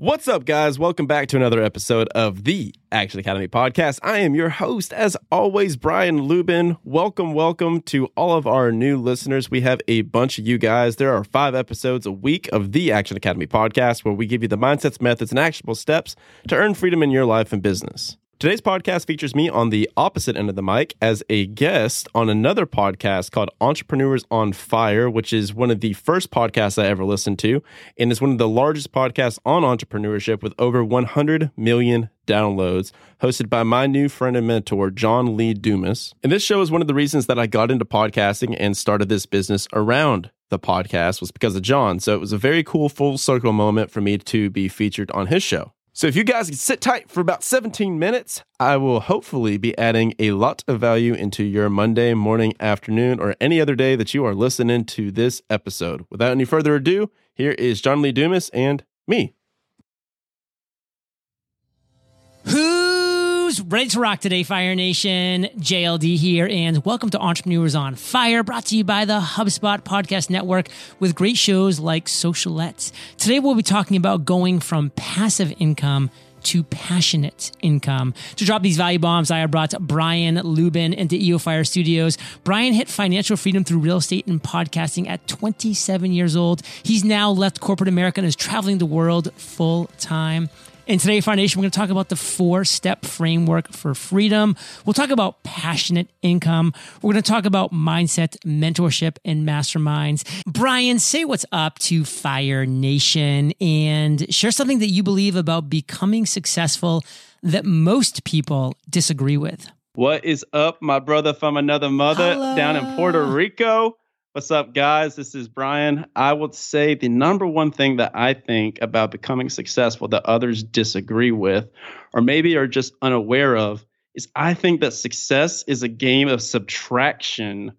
What's up, guys? Welcome back to another episode of the Action Academy podcast. I am your host, as always, Brian Luebben. Welcome, welcome to all of our new listeners. We have a bunch of you guys. There are five episodes a week of the Action Academy podcast where we give you the mindsets, methods, and actionable steps to earn freedom in your life and business. Today's podcast features me on the opposite end of the mic as a guest on another podcast called Entrepreneurs on Fire, which is one of the first podcasts I ever listened to and is one of the largest podcasts on entrepreneurship with over 100 million downloads, hosted by my new friend and mentor, John Lee Dumas. And this show is one of the reasons that I got into podcasting and started this business around the podcast was because of John. So it was a very cool full circle moment for me to be featured on his show. So if you guys can sit tight for about 17 minutes, I will hopefully be adding a lot of value into your Monday morning, afternoon, or any other day that you are listening to this episode. Without any further ado, here is John Lee Dumas and me. Ready to rock today, Fire Nation? JLD here, and welcome to Entrepreneurs on Fire, brought to you by the HubSpot Podcast Network with great shows like Socialettes. Today, we'll be talking about going from passive income to passionate income. To drop these value bombs, I have brought Brian Luebben into EO Fire Studios. Brian hit financial freedom through real estate and podcasting at 27 years old. He's now left corporate America and is traveling the world full time. And today, Fire Nation, we're going to talk about the four step framework for freedom. We'll talk about passionate income. We're going to talk about mindset, mentorship, and masterminds. Brian, say what's up to Fire Nation and share something that you believe about becoming successful that most people disagree with. What is up, my brother from another mother Hello. down in Puerto Rico? What's up, guys? This is Brian. I would say the number one thing that I think about becoming successful that others disagree with, or maybe are just unaware of, is I think that success is a game of subtraction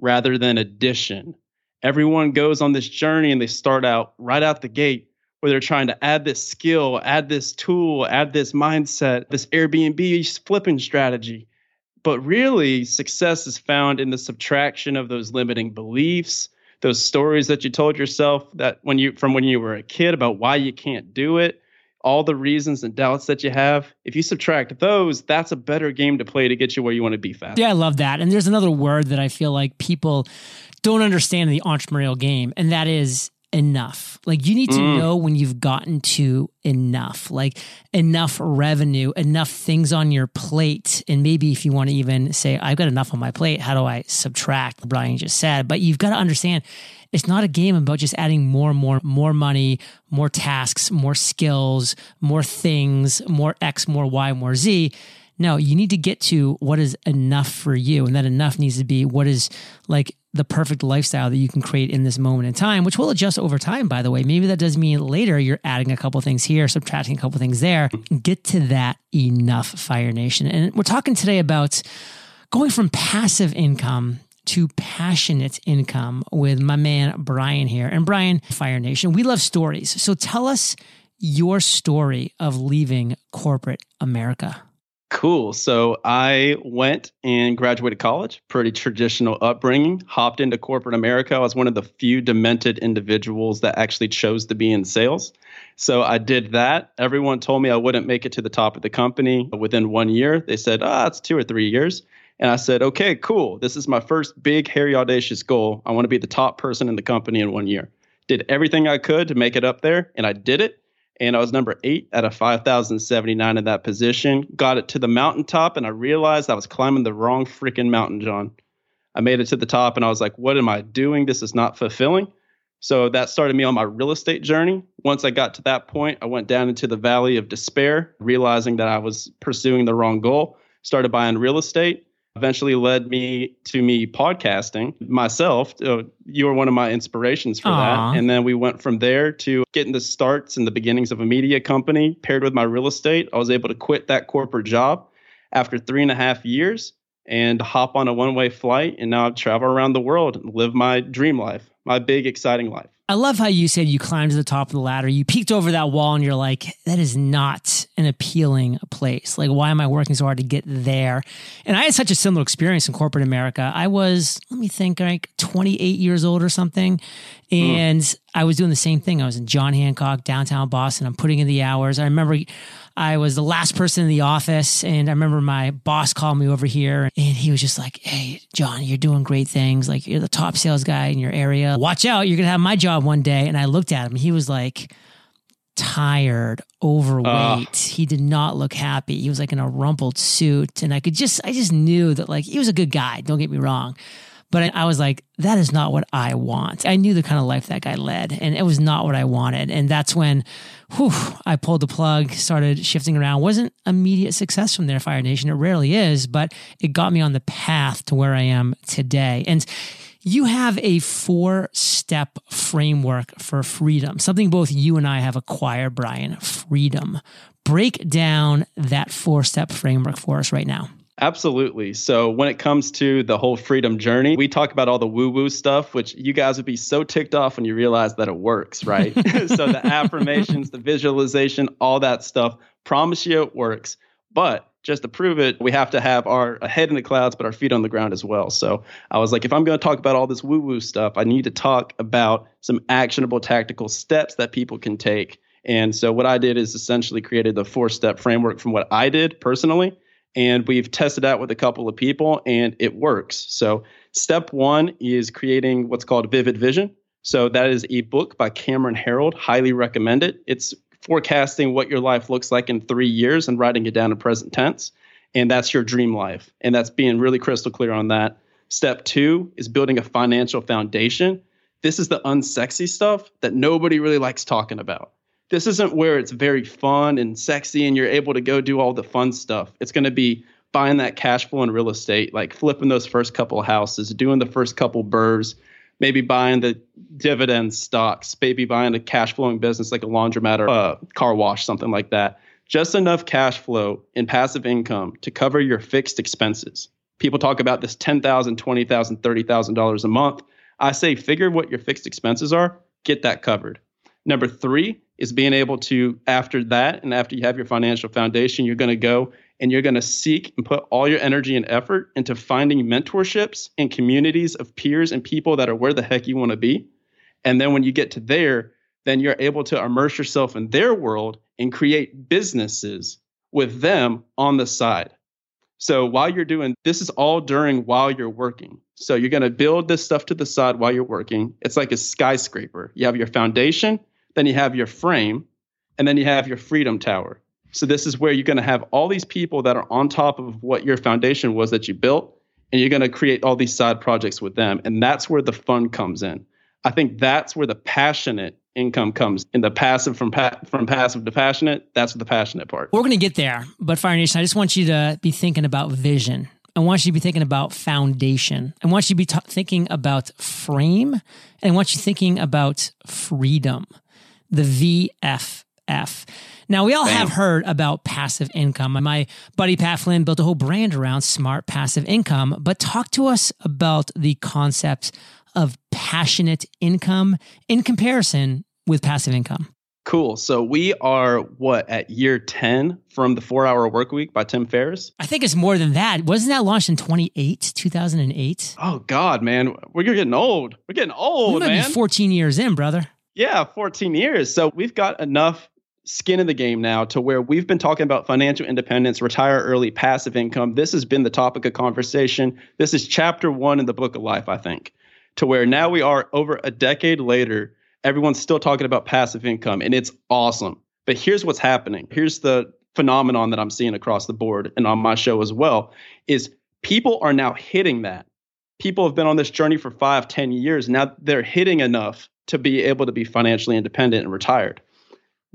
rather than addition. Everyone goes on this journey and they start out right out the gate where they're trying to add this skill, add this tool, add this mindset, this Airbnb flipping strategy. But really, success is found in the subtraction of those limiting beliefs, those stories that you told yourself that when you from when you were a kid about why you can't do it, all the reasons and doubts that you have. If you subtract those, that's a better game to play to get you where you want to be fast. Yeah, I love that. And there's another word that I feel like people don't understand the entrepreneurial game, and that is enough. Like you need to mm. know when you've gotten to enough, like enough revenue, enough things on your plate. And maybe if you want to even say, I've got enough on my plate, how do I subtract? Brian just said, but you've got to understand it's not a game about just adding more and more, more money, more tasks, more skills, more things, more X, more Y, more Z. No, you need to get to what is enough for you. And that enough needs to be what is like the perfect lifestyle that you can create in this moment in time, which will adjust over time, by the way. Maybe that does mean later you're adding a couple things here, subtracting a couple things there. Get to that enough, Fire Nation. And we're talking today about going from passive income to passionate income with my man Brian here. And Brian, Fire Nation, we love stories. So tell us your story of leaving corporate America. Cool. So I went and graduated college, pretty traditional upbringing, hopped into corporate America. I was one of the few demented individuals that actually chose to be in sales. So I did that. Everyone told me I wouldn't make it to the top of the company within one year. They said, ah, it's two or three years. And I said, okay, cool. This is my first big, hairy, audacious goal. I want to be the top person in the company in one year. Did everything I could to make it up there, and I did it and I was number eight out of 5,079 in that position. Got it to the mountaintop, and I realized I was climbing the wrong freaking mountain, John. I made it to the top, and I was like, what am I doing? This is not fulfilling. So that started me on my real estate journey. Once I got to that point, I went down into the valley of despair, realizing that I was pursuing the wrong goal, started buying real estate eventually led me to me podcasting myself. Uh, you were one of my inspirations for Aww. that. And then we went from there to getting the starts and the beginnings of a media company paired with my real estate. I was able to quit that corporate job after three and a half years and hop on a one way flight. And now I travel around the world and live my dream life, my big, exciting life. I love how you said you climbed to the top of the ladder. You peeked over that wall and you're like, that is not an appealing place. Like, why am I working so hard to get there? And I had such a similar experience in corporate America. I was, let me think, like 28 years old or something. And mm. I was doing the same thing. I was in John Hancock, downtown Boston. I'm putting in the hours. I remember I was the last person in the office. And I remember my boss called me over here and he was just like, Hey, John, you're doing great things. Like, you're the top sales guy in your area. Watch out. You're going to have my job one day. And I looked at him. He was like, tired, overweight. Uh. He did not look happy. He was like in a rumpled suit. And I could just, I just knew that like he was a good guy. Don't get me wrong. But I was like, that is not what I want. I knew the kind of life that guy led, and it was not what I wanted. And that's when whew, I pulled the plug, started shifting around. Wasn't immediate success from there, Fire Nation. It rarely is, but it got me on the path to where I am today. And you have a four step framework for freedom, something both you and I have acquired, Brian freedom. Break down that four step framework for us right now. Absolutely. So, when it comes to the whole freedom journey, we talk about all the woo woo stuff, which you guys would be so ticked off when you realize that it works, right? so, the affirmations, the visualization, all that stuff, promise you it works. But just to prove it, we have to have our head in the clouds, but our feet on the ground as well. So, I was like, if I'm going to talk about all this woo woo stuff, I need to talk about some actionable tactical steps that people can take. And so, what I did is essentially created the four step framework from what I did personally and we've tested out with a couple of people and it works. So, step one is creating what's called Vivid Vision. So, that is a book by Cameron Herold. Highly recommend it. It's forecasting what your life looks like in three years and writing it down in present tense. And that's your dream life. And that's being really crystal clear on that. Step two is building a financial foundation. This is the unsexy stuff that nobody really likes talking about this isn't where it's very fun and sexy and you're able to go do all the fun stuff. It's going to be buying that cash flow in real estate, like flipping those first couple of houses, doing the first couple BRRRRs, maybe buying the dividend stocks, maybe buying a cash flowing business like a laundromat or a car wash, something like that. Just enough cash flow and passive income to cover your fixed expenses. People talk about this $10,000, $20,000, $30,000 a month. I say figure what your fixed expenses are, get that covered. Number three, is being able to after that and after you have your financial foundation you're going to go and you're going to seek and put all your energy and effort into finding mentorships and communities of peers and people that are where the heck you want to be. And then when you get to there then you're able to immerse yourself in their world and create businesses with them on the side. So while you're doing this is all during while you're working. So you're going to build this stuff to the side while you're working. It's like a skyscraper. You have your foundation then you have your frame, and then you have your freedom tower. So this is where you're going to have all these people that are on top of what your foundation was that you built, and you're going to create all these side projects with them. And that's where the fun comes in. I think that's where the passionate income comes in the passive from pa- from passive to passionate. That's the passionate part. We're going to get there, but Fire Nation, I just want you to be thinking about vision. I want you to be thinking about foundation. I want you to be t- thinking about frame, and I want you thinking about freedom the VFF. Now, we all Bam. have heard about passive income. My buddy Pat Flynn built a whole brand around smart passive income, but talk to us about the concept of passionate income in comparison with passive income. Cool. So we are what at year 10 from the four hour work week by Tim Ferriss? I think it's more than that. Wasn't that launched in 28, 2008? Oh God, man. We're getting old. We're getting old, we might man. Be 14 years in, brother. Yeah, 14 years. So we've got enough skin in the game now to where we've been talking about financial independence, retire early, passive income. This has been the topic of conversation. This is chapter one in the book of life, I think, to where now we are over a decade later. Everyone's still talking about passive income, and it's awesome. But here's what's happening. Here's the phenomenon that I'm seeing across the board and on my show as well is people are now hitting that. People have been on this journey for five, ten years. Now they're hitting enough to be able to be financially independent and retired.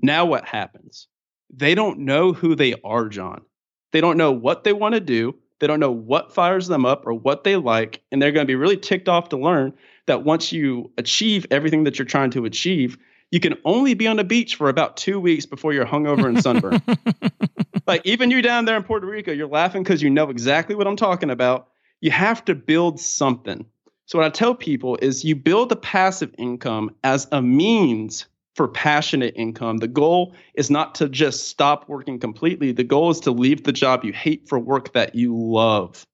Now, what happens? They don't know who they are, John. They don't know what they want to do. They don't know what fires them up or what they like. And they're going to be really ticked off to learn that once you achieve everything that you're trying to achieve, you can only be on the beach for about two weeks before you're hungover and sunburned. like, even you down there in Puerto Rico, you're laughing because you know exactly what I'm talking about. You have to build something. So what I tell people is you build the passive income as a means for passionate income. The goal is not to just stop working completely. The goal is to leave the job you hate for work that you love.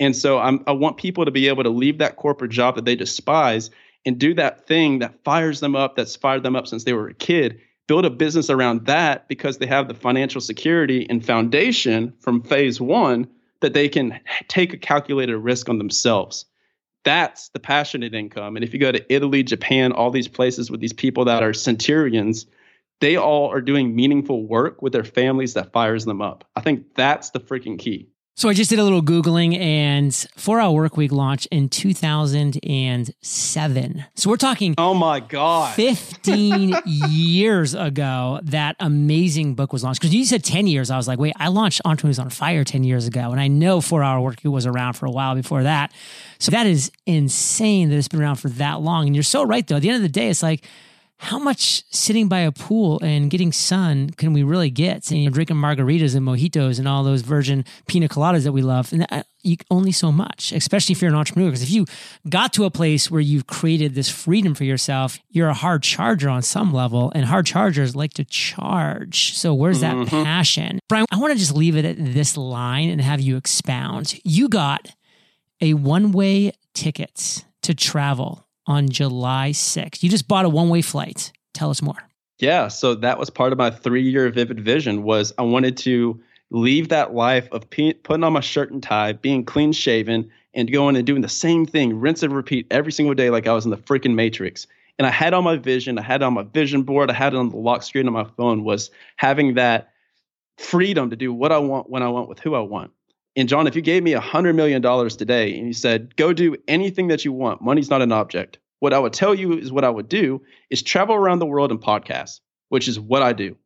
And so I'm, I want people to be able to leave that corporate job that they despise and do that thing that fires them up, that's fired them up since they were a kid. Build a business around that because they have the financial security and foundation from phase one that they can take a calculated risk on themselves. That's the passionate income. And if you go to Italy, Japan, all these places with these people that are centurions, they all are doing meaningful work with their families that fires them up. I think that's the freaking key. So I just did a little Googling and Four Hour Work Week launched in 2007. So we're talking. Oh my God. 15 years ago, that amazing book was launched. Because you said 10 years. I was like, wait, I launched Entrepreneurs on Fire 10 years ago. And I know Four Hour Work Week was around for a while before that. So that is insane that it's been around for that long. And you're so right, though. At the end of the day, it's like, how much sitting by a pool and getting sun can we really get? And you know, drinking margaritas and mojitos and all those virgin pina coladas that we love. And that, you, only so much, especially if you're an entrepreneur. Because if you got to a place where you've created this freedom for yourself, you're a hard charger on some level, and hard chargers like to charge. So where's that mm-hmm. passion? Brian, I want to just leave it at this line and have you expound. You got a one way ticket to travel on July 6th. You just bought a one-way flight. Tell us more. Yeah, so that was part of my 3-year vivid vision was I wanted to leave that life of putting on my shirt and tie, being clean shaven and going and doing the same thing, rinse and repeat every single day like I was in the freaking matrix. And I had on my vision, I had on my vision board, I had it on the lock screen on my phone was having that freedom to do what I want when I want with who I want. And John, if you gave me a hundred million dollars today and you said, go do anything that you want, money's not an object. What I would tell you is what I would do is travel around the world and podcast, which is what I do.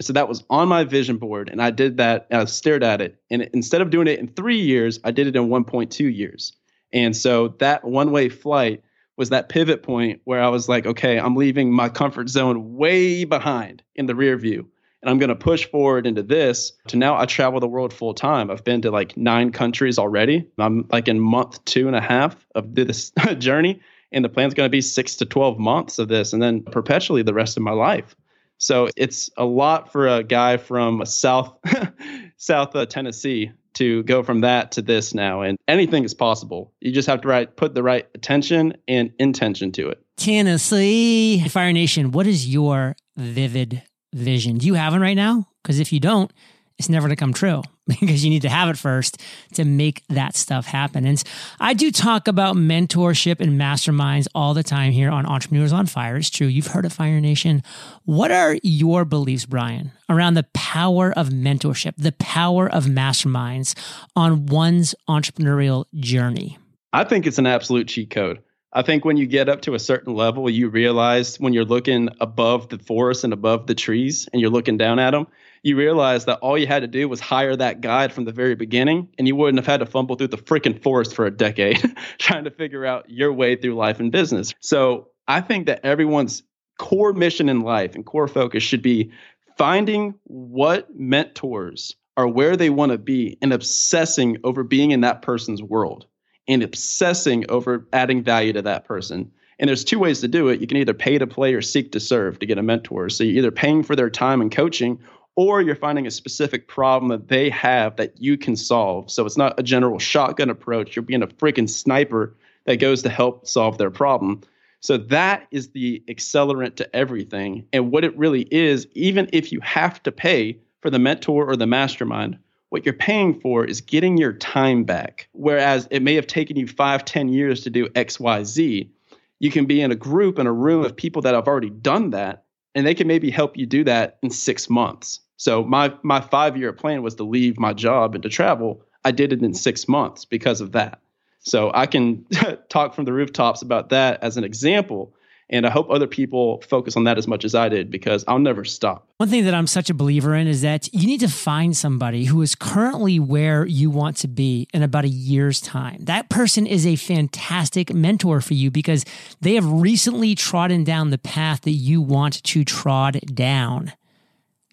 So that was on my vision board, and I did that. I stared at it, and instead of doing it in three years, I did it in 1.2 years. And so that one-way flight was that pivot point where I was like, okay, I'm leaving my comfort zone way behind in the rear view and I'm going to push forward into this to now I travel the world full time. I've been to like nine countries already. I'm like in month two and a half of this journey. And the plan's going to be six to 12 months of this and then perpetually the rest of my life. So it's a lot for a guy from South, South uh, Tennessee to go from that to this now. And anything is possible. You just have to right, put the right attention and intention to it. Tennessee, Fire Nation, what is your vivid vision. Do you have one right now? Because if you don't, it's never to come true because you need to have it first to make that stuff happen. And I do talk about mentorship and masterminds all the time here on Entrepreneurs on Fire. It's true. You've heard of Fire Nation. What are your beliefs, Brian, around the power of mentorship, the power of masterminds on one's entrepreneurial journey? I think it's an absolute cheat code. I think when you get up to a certain level, you realize when you're looking above the forest and above the trees and you're looking down at them, you realize that all you had to do was hire that guide from the very beginning and you wouldn't have had to fumble through the freaking forest for a decade trying to figure out your way through life and business. So I think that everyone's core mission in life and core focus should be finding what mentors are where they want to be and obsessing over being in that person's world and obsessing over adding value to that person. And there's two ways to do it. You can either pay to play or seek to serve to get a mentor. So you're either paying for their time and coaching, or you're finding a specific problem that they have that you can solve. So it's not a general shotgun approach. You're being a freaking sniper that goes to help solve their problem. So that is the accelerant to everything. And what it really is, even if you have to pay for the mentor or the mastermind, what you're paying for is getting your time back. Whereas it may have taken you five, ten years to do X, Y, Z, you can be in a group in a room of people that have already done that, and they can maybe help you do that in six months. So my my five year plan was to leave my job and to travel. I did it in six months because of that. So I can talk from the rooftops about that as an example and I hope other people focus on that as much as I did because I'll never stop. One thing that I'm such a believer in is that you need to find somebody who is currently where you want to be in about a year's time. That person is a fantastic mentor for you because they have recently trodden down the path that you want to trod down.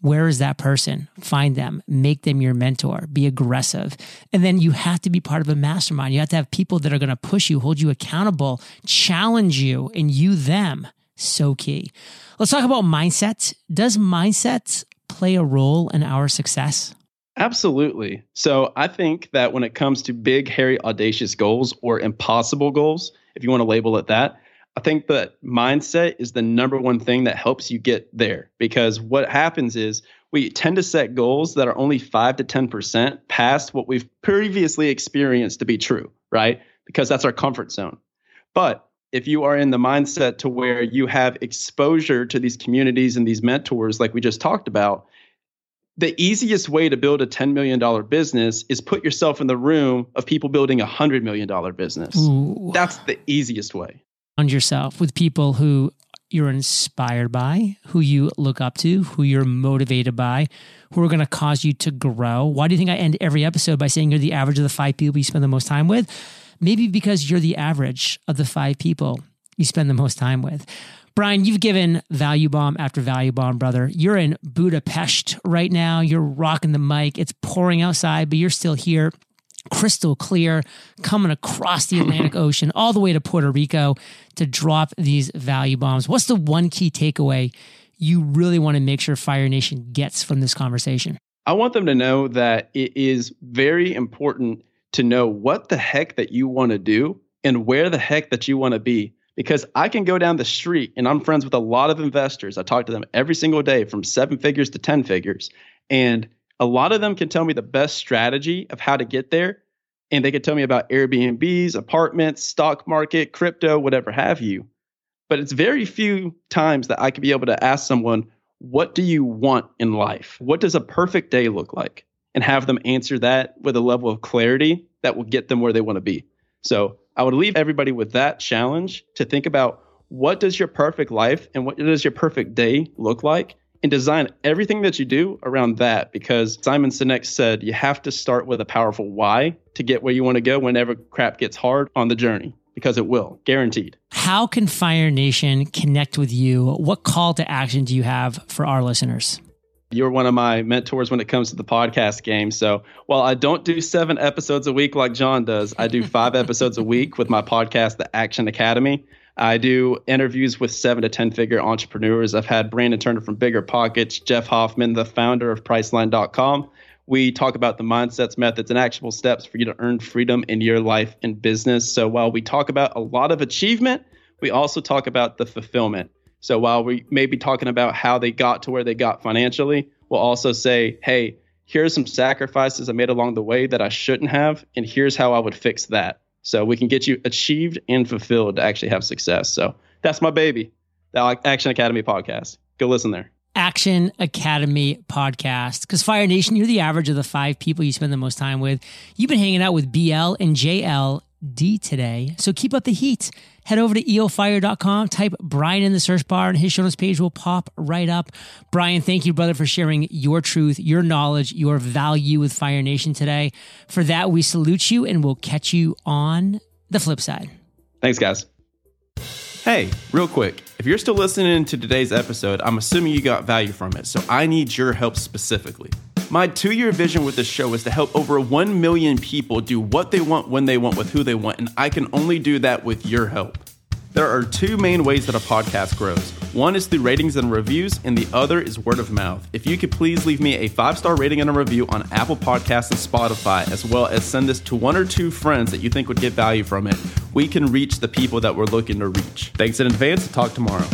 Where is that person? Find them, make them your mentor, be aggressive. And then you have to be part of a mastermind. You have to have people that are going to push you, hold you accountable, challenge you, and you them So key. Let's talk about mindset. Does mindset play a role in our success? Absolutely. So I think that when it comes to big, hairy, audacious goals or impossible goals, if you want to label it that, I think that mindset is the number one thing that helps you get there because what happens is we tend to set goals that are only 5 to 10% past what we've previously experienced to be true, right? Because that's our comfort zone. But if you are in the mindset to where you have exposure to these communities and these mentors like we just talked about, the easiest way to build a $10 million business is put yourself in the room of people building a $100 million business. Ooh. That's the easiest way. On yourself with people who you're inspired by, who you look up to, who you're motivated by, who are going to cause you to grow. Why do you think I end every episode by saying you're the average of the five people you spend the most time with? Maybe because you're the average of the five people you spend the most time with. Brian, you've given value bomb after value bomb, brother. You're in Budapest right now. You're rocking the mic. It's pouring outside, but you're still here crystal clear, coming across the Atlantic Ocean all the way to Puerto Rico to drop these value bombs. What's the one key takeaway you really want to make sure Fire Nation gets from this conversation? I want them to know that it is very important to know what the heck that you want to do and where the heck that you want to be. Because I can go down the street and I'm friends with a lot of investors. I talk to them every single day from seven figures to 10 figures. And a lot of them can tell me the best strategy of how to get there. And they can tell me about Airbnbs, apartments, stock market, crypto, whatever have you. But it's very few times that I could be able to ask someone, what do you want in life? What does a perfect day look like? And have them answer that with a level of clarity that will get them where they want to be. So I would leave everybody with that challenge to think about what does your perfect life and what does your perfect day look like? And design everything that you do around that because Simon Sinek said you have to start with a powerful why to get where you want to go whenever crap gets hard on the journey because it will, guaranteed. How can Fire Nation connect with you? What call to action do you have for our listeners? You're one of my mentors when it comes to the podcast game. So while I don't do seven episodes a week like John does, I do five episodes a week with my podcast, The Action Academy. I do interviews with seven to 10 figure entrepreneurs. I've had Brandon Turner from Bigger Pockets, Jeff Hoffman, the founder of Priceline.com. We talk about the mindsets, methods, and actionable steps for you to earn freedom in your life and business. So while we talk about a lot of achievement, we also talk about the fulfillment. So while we may be talking about how they got to where they got financially, we'll also say, hey, here's some sacrifices I made along the way that I shouldn't have, and here's how I would fix that. So we can get you achieved and fulfilled to actually have success. So that's my baby, the Action Academy podcast. Go listen there. Action Academy podcast. Because Fire Nation, you're the average of the five people you spend the most time with. You've been hanging out with BL and JL D today. So keep up the heat. Head over to eofire.com, type Brian in the search bar, and his show notes page will pop right up. Brian, thank you, brother, for sharing your truth, your knowledge, your value with Fire Nation today. For that, we salute you and we'll catch you on the flip side. Thanks, guys. Hey, real quick, if you're still listening to today's episode, I'm assuming you got value from it, so I need your help specifically. My two year vision with this show is to help over 1 million people do what they want, when they want, with who they want, and I can only do that with your help. There are two main ways that a podcast grows. One is through ratings and reviews, and the other is word of mouth. If you could please leave me a five star rating and a review on Apple Podcasts and Spotify, as well as send this to one or two friends that you think would get value from it, we can reach the people that we're looking to reach. Thanks in advance. Talk tomorrow.